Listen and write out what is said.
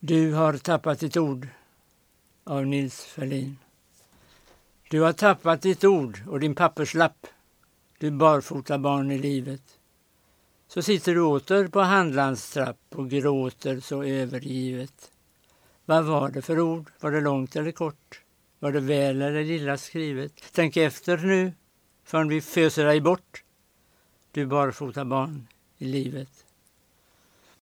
Du har tappat ditt ord av Nils Ferlin. Du har tappat ditt ord och din papperslapp, du barfota barn i livet. Så sitter du åter på handlarns trapp och gråter så övergivet. Vad var det för ord? Var det långt eller kort? Var det väl eller illa skrivet? Tänk efter nu, förrän vi föser dig bort, du barfota barn i livet.